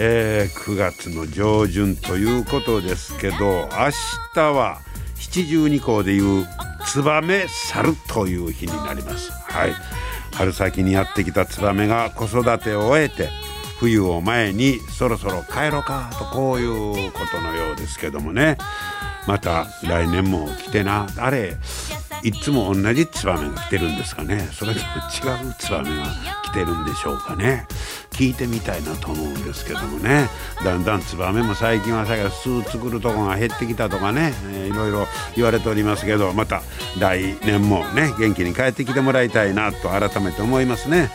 えー、9月の上旬ということですけど明日は七十二校でいうツバメ猿という日になります。はい。春先にやってきたツバメが子育てを終えて冬を前にそろそろ帰ろうかとこういうことのようですけどもね。また来年も来てな。あれいつも同じツバメが来てるんですかね。それとも違うツバメが来てるんでしょうかね。聞いてみたいなと思うんですけどもね。だんだんツバメも最近はさ巣作るとこが減ってきたとかね、えー、いろいろ言われておりますけどまた来年もね元気に帰ってきてもらいたいなと改めて思いますね。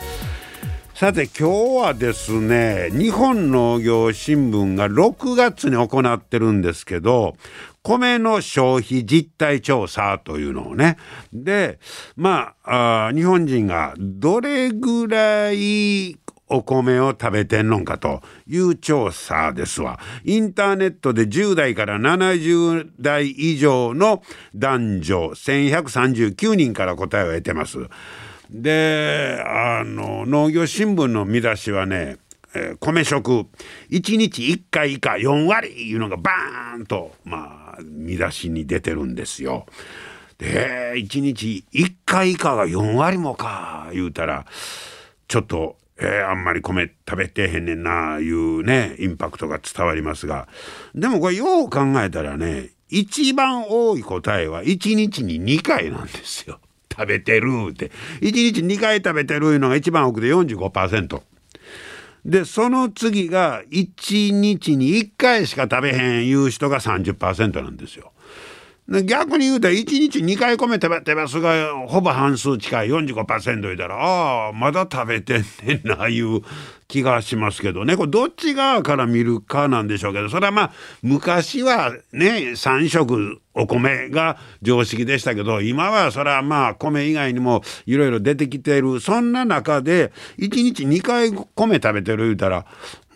さて今日はですね日本農業新聞が6月に行ってるんですけど米の消費実態調査というのをねでまあ日本人がどれぐらいお米を食べてんのかという調査ですわ。インターネットで10代から70代以上の男女1139人から答えを得てます。であの農業新聞の見出しはねえー、米食1日1回以下4割いうのがバーンとまあ見出しに出てるんですよ。で1日1回以下が4割もか言うたらちょっと、えー、あんまり米食べてへんねんないうねインパクトが伝わりますがでもこれよう考えたらね一番多い答えは1日に2回なんですよ。食べてるって1日2回食べてるいうのが一番多くて45%。でその次が1日に1回しか食べへんいう人が30%なんですよ。逆に言うたら1日2回米食べてますがほぼ半数近い45%言うたらああまだ食べてんねんないう気がしますけどね。これどっち側から見るかなんでしょうけどそれはまあ昔はね3食お米が常識でしたけど今はそれはまあ米以外にもいろいろ出てきている。そんな中で1日2回米食べてる言うたら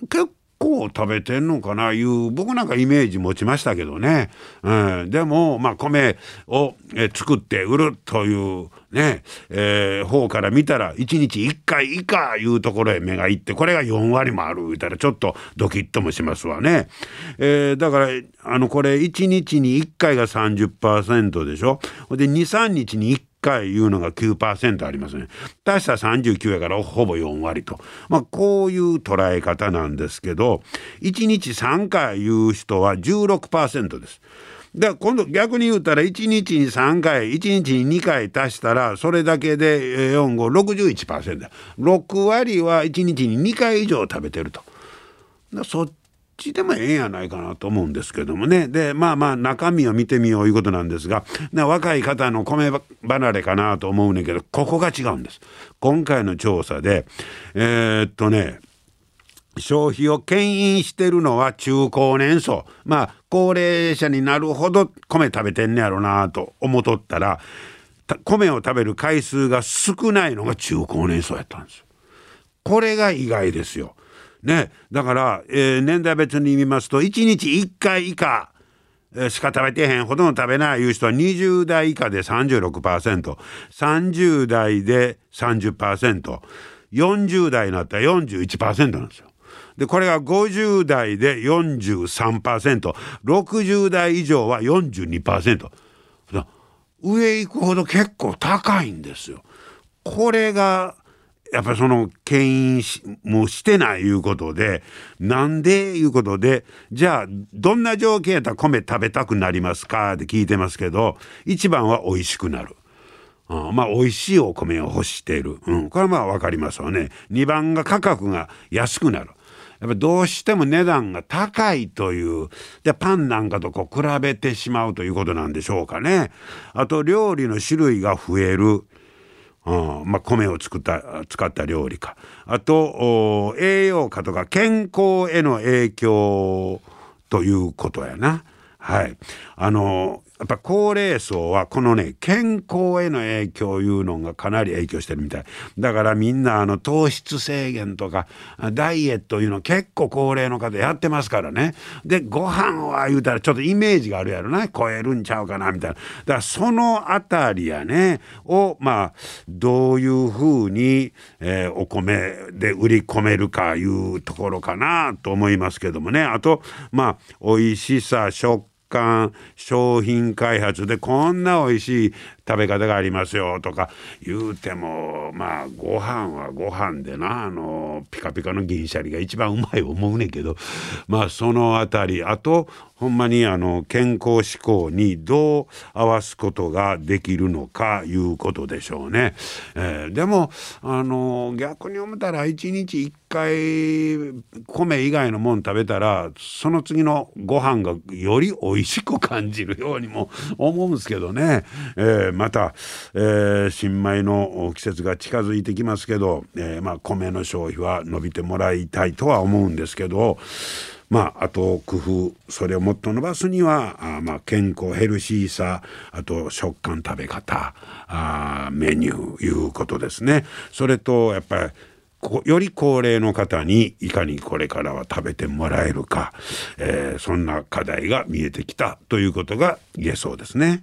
結構食べてんのかな？いう僕なんかイメージ持ちましたけどね、うん、でもまあ米を作って売るというね、えー、方から見たら1日1回以下いうところへ目がいってこれが4割もある言うたらちょっとドキッともしますわね、えー、だからあのこれ1日に1回が30%でしょ？で23日に1回いうのが9%ありますね。足した39やからほぼ4割と。まあこういう捉え方なんですけど、1日3回言う人は16%です。だ今度逆に言うたら1日に3回1日に2回足したらそれだけで4561%。6割は1日に2回以上食べてると。そっちでもええんやないかなと思うんですけどもねでまあまあ中身を見てみよういうことなんですが若い方の米離れかなと思うねんけどここが違うんです今回の調査でえー、っとね消費を牽引してるのは中高年層まあ高齢者になるほど米食べてんねやろなと思っとったら米を食べる回数が少ないのが中高年層やったんですよ。これが意外ですよ。ね、だから、えー、年代別に見ますと1日1回以下しか食べてへんほとんど食べないいう人は20代以下で 36%30 代で 30%40 代になったら41%なんですよ。でこれが50代で 43%60 代以上は42%上行くほど結構高いんですよ。これがやっぱりその牽引しもしてないいうことでなんでいうことでじゃあどんな条件やったら米食べたくなりますか？って聞いてますけど一番は美味しくなる。うん、まあ美味しいお米を欲している、うん、これはまあ分かりますわね。2番が価格が安くなる。やっぱどうしても値段が高いというでパンなんかとこう比べてしまうということなんでしょうかね。あと料理の種類が増える。うん。まあ、米を作った使った料理か。あと栄養価とか健康への影響ということやな。はい、あのやっぱ高齢層はこのね健康への影響いうのがかなり影響してるみたい。だからみんなあの糖質制限とかダイエットいうの結構高齢の方やってますからね。でご飯は言うたらちょっとイメージがあるやろな。超えるんちゃうかなみたいな。だからそのあたりやねをまあどういうふうに、えー、お米で売り込めるかいうところかなと思いますけどもね。あとまあ美味しさ食商品開発でこんな美味しい食べ方がありますよとか言うてもまあご飯はご飯でなあのピカピカの銀シャリが一番うまい思うねんけどまあその辺りあとほんまにあの健康志向にどう合わすことができるのかいうことでしょうね。えー、でもあの逆に思ったら一日1回米以外のもん食べたらその次のご飯がより美味しく感じるようにも思うんですけどね。えーまた、えー、新米の季節が近づいてきますけど、えー、まあ、米の消費は伸びてもらいたいとは思うんですけどまあ、あと工夫それをもっと伸ばすにはあ、まあ、健康ヘルシーさあと食感食べ方あメニューいうことですね。それとやっぱりより高齢の方にいかにこれからは食べてもらえるか、えー、そんな課題が見えてきたということが言えそうですね。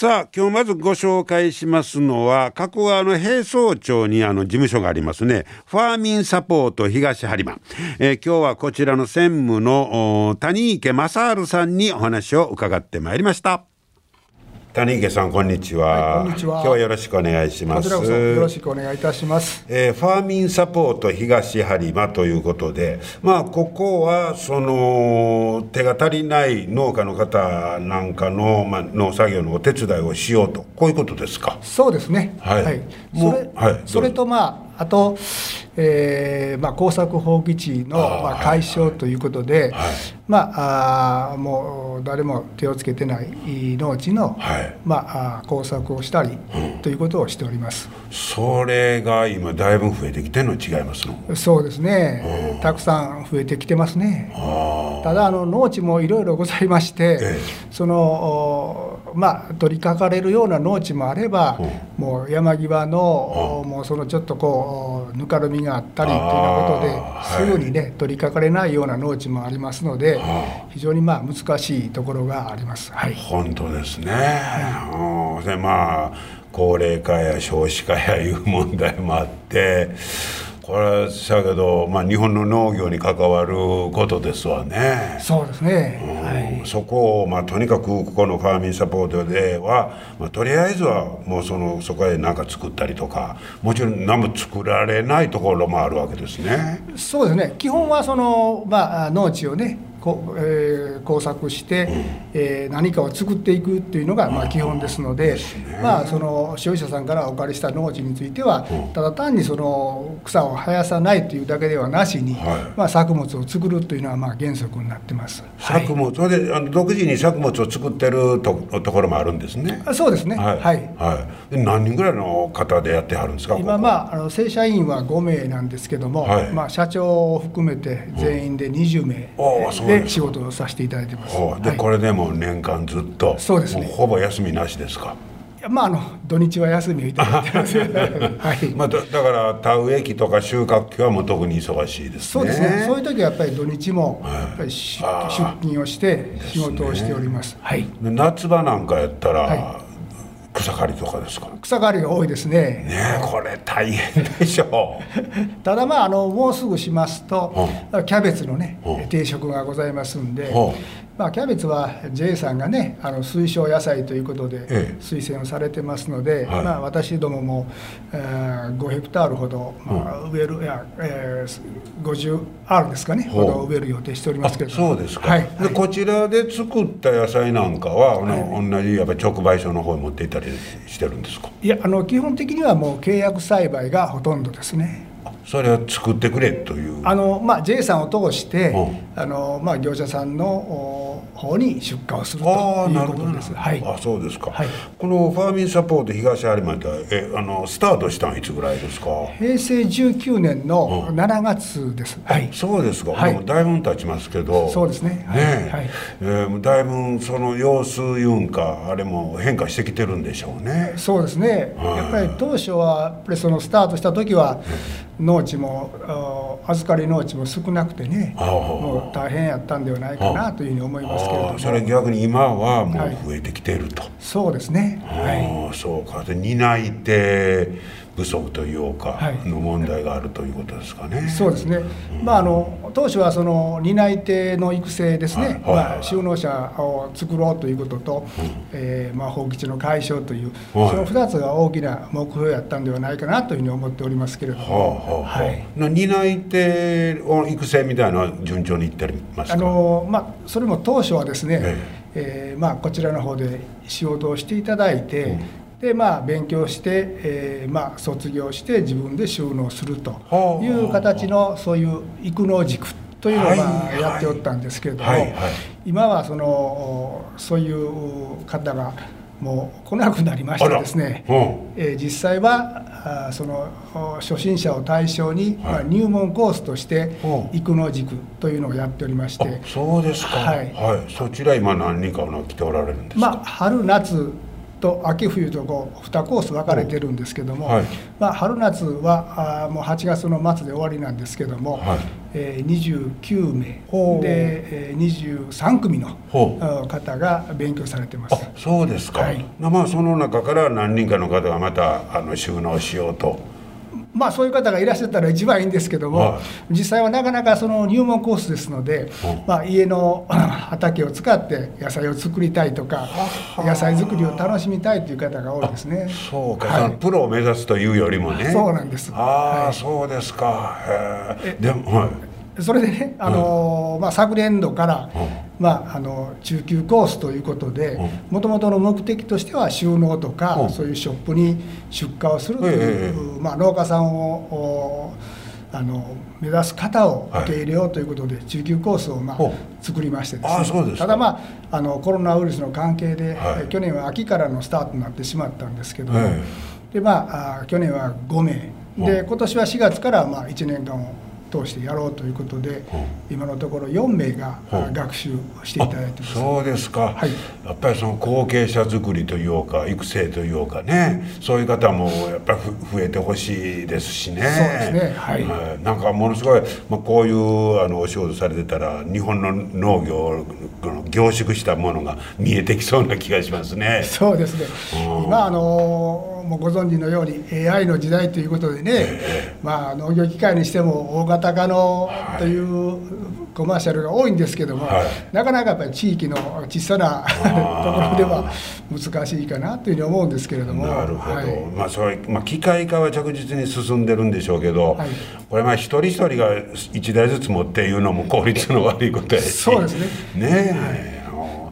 さあ今日まずご紹介しますのは加古川の平総町にあの事務所がありますね。ファーミンサポート東播磨、えー、今日はこちらの専務の谷池正治さんにお話を伺ってまいりました。谷池さんこんにちは、はい、こんにちは。今日はよろしくお願いします。よろしくお願いいたします、えー、ファーミンサポート東播磨ということでまあここはその手が足りない農家の方なんかの、まあ、農作業のお手伝いをしようと。こういうことですか？そうですね。はい、はい、それ,、はい、それとまああと、えーまあ、耕作放棄地のまあ解消ということで、はい、まあ、あもう誰も手をつけてない農地の、はい、まあ、耕作をしたり、ということをしております。それが今だいぶ増えてきてるの違いますの？そうですね。たくさん増えてきてますね。ただあの農地もいろいろございまして、ええ、そのまあ取りかかれるような農地もあれば、もう山際のもうそのちょっとこうぬかるみがあったりというようなことですぐにね取りかかれないような農地もありますので非常にまあ難しいところがあります。はい、本当ですね、はい、でまあ高齢化や少子化やいう問題もあってこれはしゃけど、まあ、日本の農業に関わることですわね。そうですね、うんはい、そこを、まあ、とにかくここのファーミンサポートでは、まあ、とりあえずはもうそのそこへ何か作ったりとかもちろん何も作られないところもあるわけですね。そうですね基本はその、まあ、農地をねこえー、工作して、うん、えー、何かを作っていくっていうのがまあ基本ですので、まあ、その消費者さんからお借りした農地については、うん、ただ単にその草を生やさないというだけではなしに、はい、まあ、作物を作るというのはまあ原則になってます。作物、はい、であの独自に作物を作ってるとところもあるんですね。そうですね。はい。はい、はい、何人ぐらいの方でやってはるんですか。今まああの正社員は5名なんですけども、まあ社長を含めて全員で20名。うん、あそうで仕事をさせていただいてます。で、はい、これでも年間ずっとそうですね。ほぼ休みなしですか？まああの土日は休みをいただいてます。はい。まあだだから田植え期とか収穫期はもう特に忙しいですね。そうですね。そういう時はやっぱり土日もやっぱり出勤をして仕事をしております。はい。夏場なんかやったら。はい草刈りとかですか？草刈りが多いですね。ねこれ大変でしょ。う ただまああのもうすぐしますと、キャベツのね、定食がございますんで、まあ、キャベツは J さんがねあの推奨野菜ということで推薦をされてますので、ええ、まあ、私どもも、えー、5ヘクタールほど、まあ、植える、や、えー、50あるんですかねほど植える予定しておりますけどそうですか、はい、でこちらで作った野菜なんかは、はい、同じやっぱ直売所の方に持っていったりしてるんですか？いやあの基本的にはもう契約栽培がほとんどですね。それは作ってくれというあの、まあ、J さんを通して、あのまあ、業者さんの方に出荷をするということです。はい。あ、そうですか。はい、このファーミンサポート東有馬でえあのスタートしたのいつぐらいですか？平成19年の7月です。はい。そうですか。はい、だいぶ経ちますけど。そうですね。はい、ねはい、えー、だいぶその様子いうんかあれも変化してきてるんでしょうね。そうですね。やっぱり当初はやっぱりそのスタートした時は。農地も預かり農地も少なくてねもう大変やったんではないかなというふうに思いますけれども。それ逆に今はもう増えてきていると、はい、そうですね。はい。そうか。で担い手不足というかの問題があるということですかね。そうですね。うん、まああの当初はその担い手の育成ですね。はいはいはい、まあ収納者を作ろうということと、うん、えー、まあ放棄地の解消という、はい、その二つが大きな目標やったんではないかなというふうに思っておりますけれども。はあはあ、はい。担い手を育成みたいなのは順調にいってますあのまあそれも当初はですね。えええー、まあこちらの方で仕事をしていただいて。うんでまあ勉強して、えー、まあ卒業して自分で収納するという形のそういう育農塾というのをまあやっておったんですけれども、今はそのそういう方がもう来なくなりましてですね、えー、実際はあその初心者を対象に、まあ、入門コースとして育農塾というのをやっておりまして。そうですか、はい、はい、そちら今何人か来ておられるんですか、まあ、春夏と秋冬とこう2コース分かれてるんですけども、はい、まあ、春夏はあもう8月の末で終わりなんですけども、はい、えー、29名。で、えー、23組の方が勉強されてます。そうですか、はい、まあ、その中から何人かの方がまたあの収納しようと。まあそういう方がいらっしゃったら一番いいんですけども、はい、実際はなかなかその入門コースですので、まあ、家の 畑を使って野菜を作りたいとか野菜作りを楽しみたいという方が多いですね。そうか、はい、プロを目指すというよりもね。そうなんです。ああ、はい、そうですか。でもはい。それでね、あのまあ、昨年度から、まあ、あの中級コースということでもともとの目的としては収納とか、そういうショップに出荷をするという、まあ、農家さんをあの目指す方を受け入れようということで、中級コースを、まあ、作りましてですね。ただ、まあ、あのコロナウイルスの関係で、去年は秋からのスタートになってしまったんですけども、でまあ、去年は5名。で今年は4月からまあ1年間を通してやろうということで、今のところ4名が学習していただいてます、そうですか、はい、やっぱりその後継者作りというか育成というかねそういう方もやっぱり増えてほしいですしね。そうですね。はい、なんかものすごい、まあ、こういうあのお仕事されてたら日本の農業の凝縮したものが見えてきそうな気がしますね。そうですね、今あのもご存知のように AI の時代ということでね、えー、まあ、農業機械にしても大型化のというコマーシャルが多いんですけども、はい、なかなかやっぱり地域の小さな ところでは難しいかなというふうに思うんですけれどもなるほど、はい、まあそういう、まあ、機械化は着実に進んでるんでしょうけど、はい、これまあ一人一人が1台ずつ持っていうのも効率の悪いことやし。そうですね。ねえ、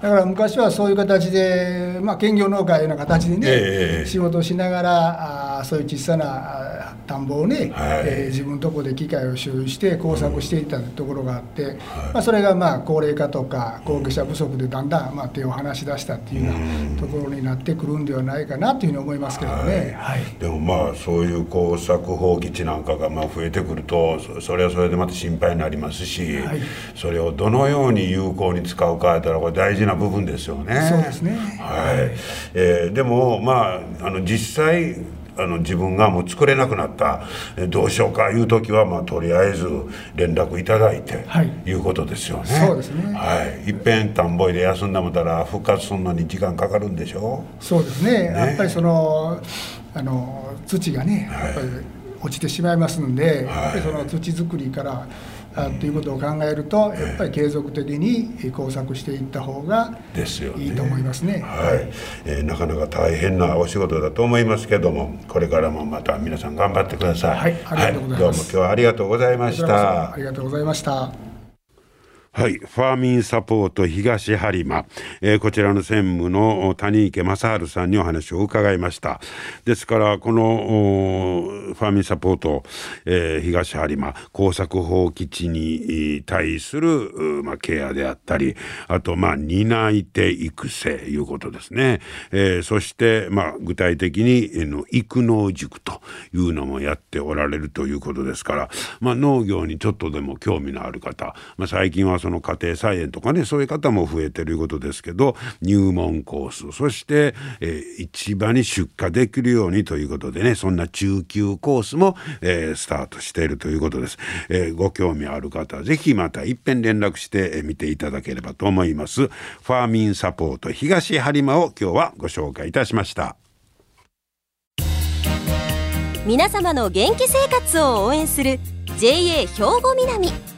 だから昔はそういう形で、まあ、兼業農家のような形でね、えー、仕事をしながらああそういう小さな田んぼをね、はい、えー、自分のとこで機械を所有して工作していたところがあって、うん、まあ、それがまあ高齢化とか後継者不足でだんだんまあ手を離し出したっていうようなところになってくるんではないかなというふうに思いますけどね、はい、はい、でもまあそういう工作放棄地なんかがまあ増えてくるとそれはそれでまた心配になりますし、はい、それをどのように有効に使うかやったらこれ大事な部分ですよね。そうですね、はい、えー、でもまああの実際あの自分がもう作れなくなった。どうしようか。いう時は、まあ、とりあえず連絡いただいて、はい、いうことですよね。そうですね、はい、いっぺん田んぼで休んだもたら復活するのに時間かかるんでしょ？うそうですね、ね、やっぱりそのあの土がねやっぱり落ちてしまいますので、はい、その土作りからあということを考えるとやっぱり継続的に工作していった方がいいと思いますね。すねはい、えー、なかなか大変なお仕事だと思いますけどもこれからもまた皆さん頑張ってください。はい、ありがとうございます、はい、どうも今日はありがとうございました。ありがとうございました。はい、ファーミンサポート東播磨、えー、こちらの専務の谷池正治さんにお話を伺いました。ですからこのファーミンサポート、えー、東播磨耕作放棄地に対する、まあ、ケアであったりあとまあ担い手育成いうことですね、えー、そして、まあ、具体的に、えー、の育農塾というのもやっておられるということですから、まあ、農業にちょっとでも興味のある方、まあ、最近はその家庭菜園とかねそういう方も増えてるいうことですけど入門コースそして、えー、市場に出荷できるようにということでねそんな中級コースも、えー、スタートしているということです、えー、ご興味ある方是非また一遍連絡してみていただければと思います。ファーミンサポート東播磨を今日はご紹介いたしました。皆様の元気生活を応援する JA 兵庫南。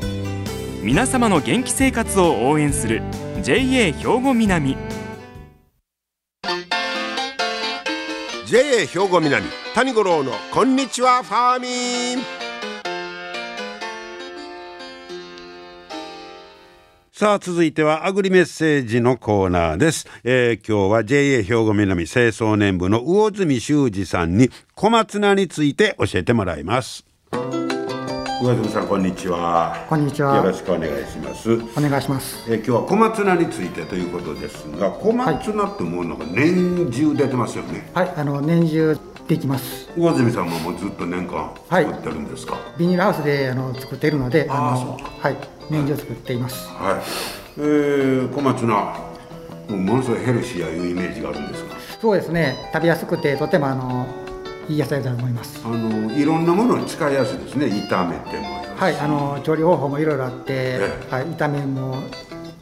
皆様の元気生活を応援する JA 兵庫南。JA 兵庫南谷五郎のこんにちはファーミン。さあ続いてはアグリメッセージのコーナーです、えー、今日は JA 兵庫南清掃年部の魚住修二さんに小松菜について教えてもらいます。上住さんこんにちは。こんにちは。よろしくお願いします。お願いします。え今日は小松菜についてということですが小松菜ってものが年中出てますよね。はい、あの年中できます。上住さんももうずっと年間作ってるんですか、はい、ビニールハウスであの作っているのであのはい。年中作っています。はい、えー、小松菜ものすごいヘルシーやいうイメージがあるんですかそうですね。食べやすくてとてもあのいい野菜だと思います。あのいろんなものに使いやすいですね。炒めてもはいあの調理方法もいろいろあって、はい、炒めも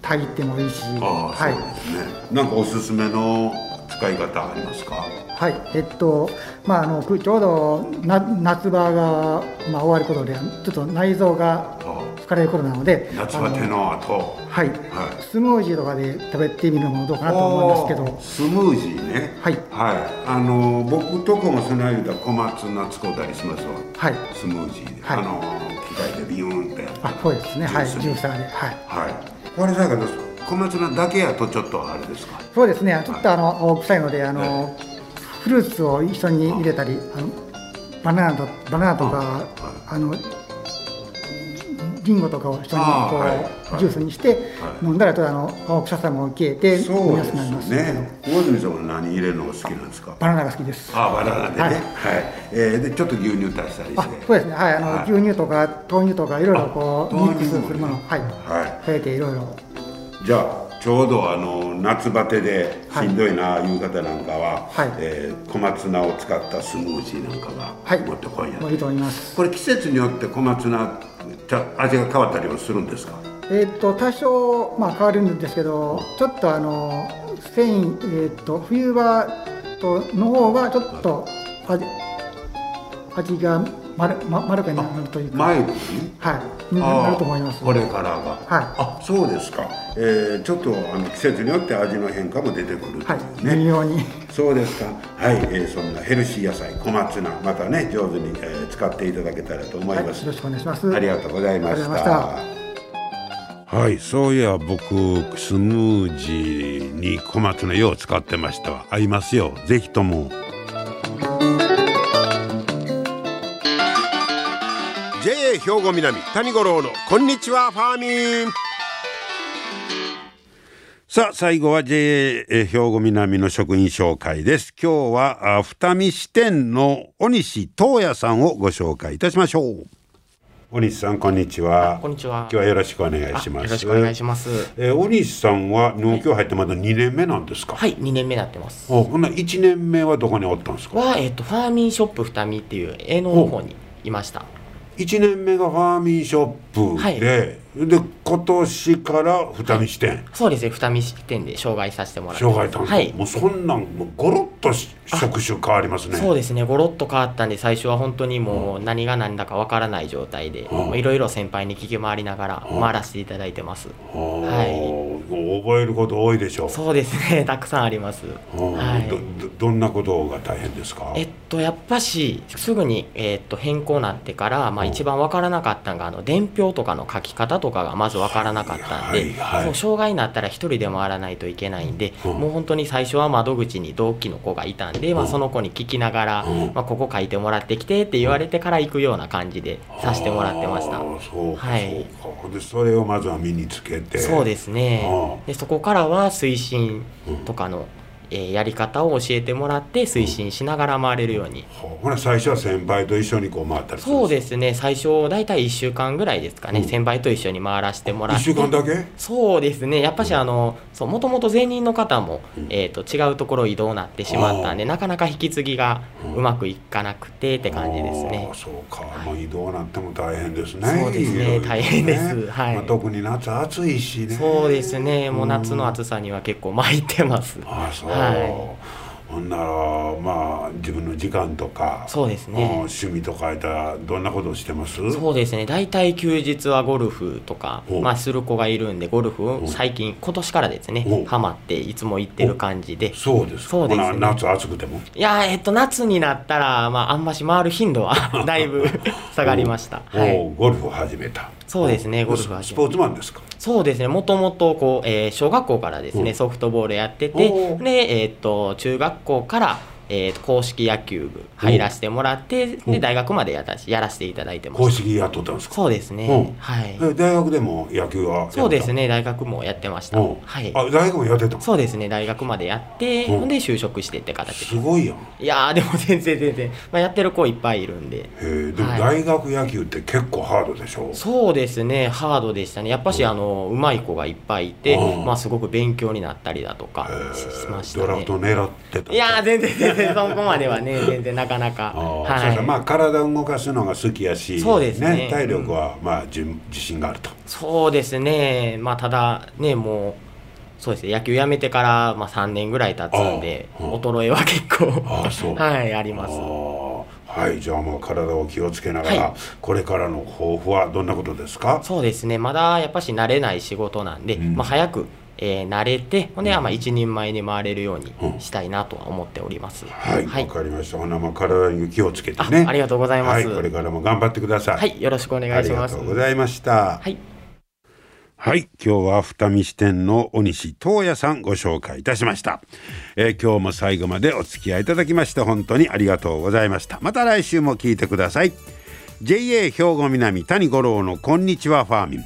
炊いてもいいし。ああ、はい、そうですね。なんかおすすめの使い方ありますか？はいえっとまああのちょうどな夏場が、まあ、終わることでちょっと内臓が疲れる頃なので夏バテの後。はい、はい、スムージーとかで食べてみるのもどうかなと思いますけど。スムージーね。はい、はい、あの僕とこもその間小松菜使うたりしますわ。はい。スムージーで、はい、あの機械でビヨンって。あそうですね。はい。ジューサーで。はい、はい、これだけど小松菜だけやとちょっとあれですか？そうですね。ちょっとあの臭いのであの、フルーツを一緒に入れたりあのバナナとバナナとかあのリンゴとかを一緒にこう、はい。ジュースにして飲んだらとあの臭さも消えて飲みやすくなります。ね大泉さんは何入れるのが好きなんですか？バナナが好きです。あバナナでね。はい、えー、でちょっと牛乳足したりしてそうですね。はい。あの、牛乳とか豆乳とかいろいろこうミックスするものはい、はい、増えていろいろ。じゃあちょうどあの夏バテでしんどいないう方なんかは、はい。えー、小松菜を使ったスムージーなんかが、はい、もってこいや。いいと思います。これ季節によって小松菜味が変わったりはするんですか？えー、と多少、まあ、変わるんですけどちょっとあの繊維、えー、と冬場との方がちょっと味味が丸ま丸くなるというか。前に？はい。なると思います。これからが。はい。あそうですか、えー、ちょっとあの季節によって味の変化も出てくるいいうね、微妙に。そうですか。はい、えー、そんなヘルシー野菜小松菜またね上手に、えー使っていただけたらと思いはい。よます、ろしくお願いします。ありがとうございました。まはい。そういや僕スムージーに小松菜よう使ってましたわ。合いますよ。ぜひとも兵庫南谷五郎のこんにちはファーミン。さあ最後は JA 兵庫南の職員紹介です。今日はあ二見支店の小西東也さんをご紹介いたしましょう。小西さんこんにちは。こんにちは。今日はよろしくお願いします。あよろしくお願いします。えー、小西さんは農協入ってまだ2年目なんですか、はい、2年目になってます。おほんな1年目はどこにおったんですか？は、えっ、と、ファーミンショップ二見っていう営農の方にいました。1年目がファーミンショップで、で今年から二見支店、そうですね、二見支店で障害させてもらって。障害担当、はい。もうそんなんもうゴロッとし職種変わりますね。そうですね、ごろっと変わったんで、最初は本当にもう何が何だかわからない状態で、いろいろ先輩に聞き回りながら回らせていただいてます。はい覚えること多いでしょう。そうですね、たくさんあります。うん。はい。どどどんなことが大変ですか？えっと、やっぱし、すぐに、えっと、変更なってから、まあ、うん一番わからなかったのが、あの、伝票とかの書き方とかがまずわからなかったんで、はいはいもう障害になったら一人で回らないといけないんで、うん。もう本当に最初は窓口に同期の子がいたんで、まあ、うん。その子に聞きながら、うん。まあ、ここ書いてもらってきてって言われてから行くような感じでさせてもらってました。そうか、はい。そうか。でそれをまずは身につけて。そうですね。うんでそこからは推進とかの、えーやり方を教えてもらって推進しながら回れるように。ほほな最初は先輩と一緒にこう回ったりするんそうですね。最初大体1週間ぐらいですかね、うん。先輩と一緒に回らせてもらっ1て週間だけ？そうですね。やっぱしあのもともと前任の方も、えー、と違うところ移動になってしまったんでなかなか引き継ぎがうまくいかなくてって感じですね。そうか、もう移動なっても大変ですね。そうですね。いろいろ大変です。はい。まあ、特に夏暑いしね。そうですね。もう夏の暑さには結構参ってます。ああそう、はほんならまあ自分の時間とかそうですね。うん趣味とかいたらどんなことをしてます？そうですね。大体休日はゴルフとか、おまあ、する子がいるんでゴルフおを最近今年からですねおハマっていつも行ってる感じで。そうですか。そうですね。夏暑くても？いやーえっと夏になったら、まあ、あんまし回る頻度は だいぶ 下がりました、おはい、おゴルフを始めたそうですねゴルフは。はスポーツマンですか？そうですねもともとこう、えー小学校からですねうん。ソフトボールやっててで、えーっと中学校から、えーと公式野球部入らせてもらってうん。で大学までやらしやらせていただいてました公式やっとったんですか？そうですね、うん。はい。え大学でも野球はそうですね大学もやってました。うん。はい。あ大学もやってたのそうですね大学までやってで就職してって形す。ごいやん。いやーでも全然全然、まあ、やってる子いっぱいいるんで。へえでもはい。大学野球って結構ハードでしょ？そうですねハードでしたね。やっぱしあの上手い子がいっぱいいて、うん。まあ、すごく勉強になったりだとかへししまえしたね。ドラフト狙ってたいやー全然全然 そこまではね 全然なかなか。はい。まあ体を動かすのが好きやしそうですね。体力はまあじゅ自信があると。そうですね。まあただねもうそうですね。野球やめてから、まあ、3年ぐらい経つんで衰えは結構 はいあります。はい。じゃあもう体を気をつけながら、はい。これからの抱負はどんなことですか？そうですね。まだやっぱし慣れない仕事なんで、うん。まあ、早く、えー慣れてほんで、まあ、一人前に回れるようにしたいなとは思っております、はいわ、はい。かりました。ほなまあ体に気をつけてね。あありがとうございます。はいこれからも頑張ってください。はいよろしくお願ありがいします。とうございました。はい。はい今日は二見支店の小西東也さんご紹介いたしました、えー今日も最後までお付き合いいただきまして本当にありがとうございました。また来週も聞いてください。JA 兵庫南谷五郎のこんにちはファーミン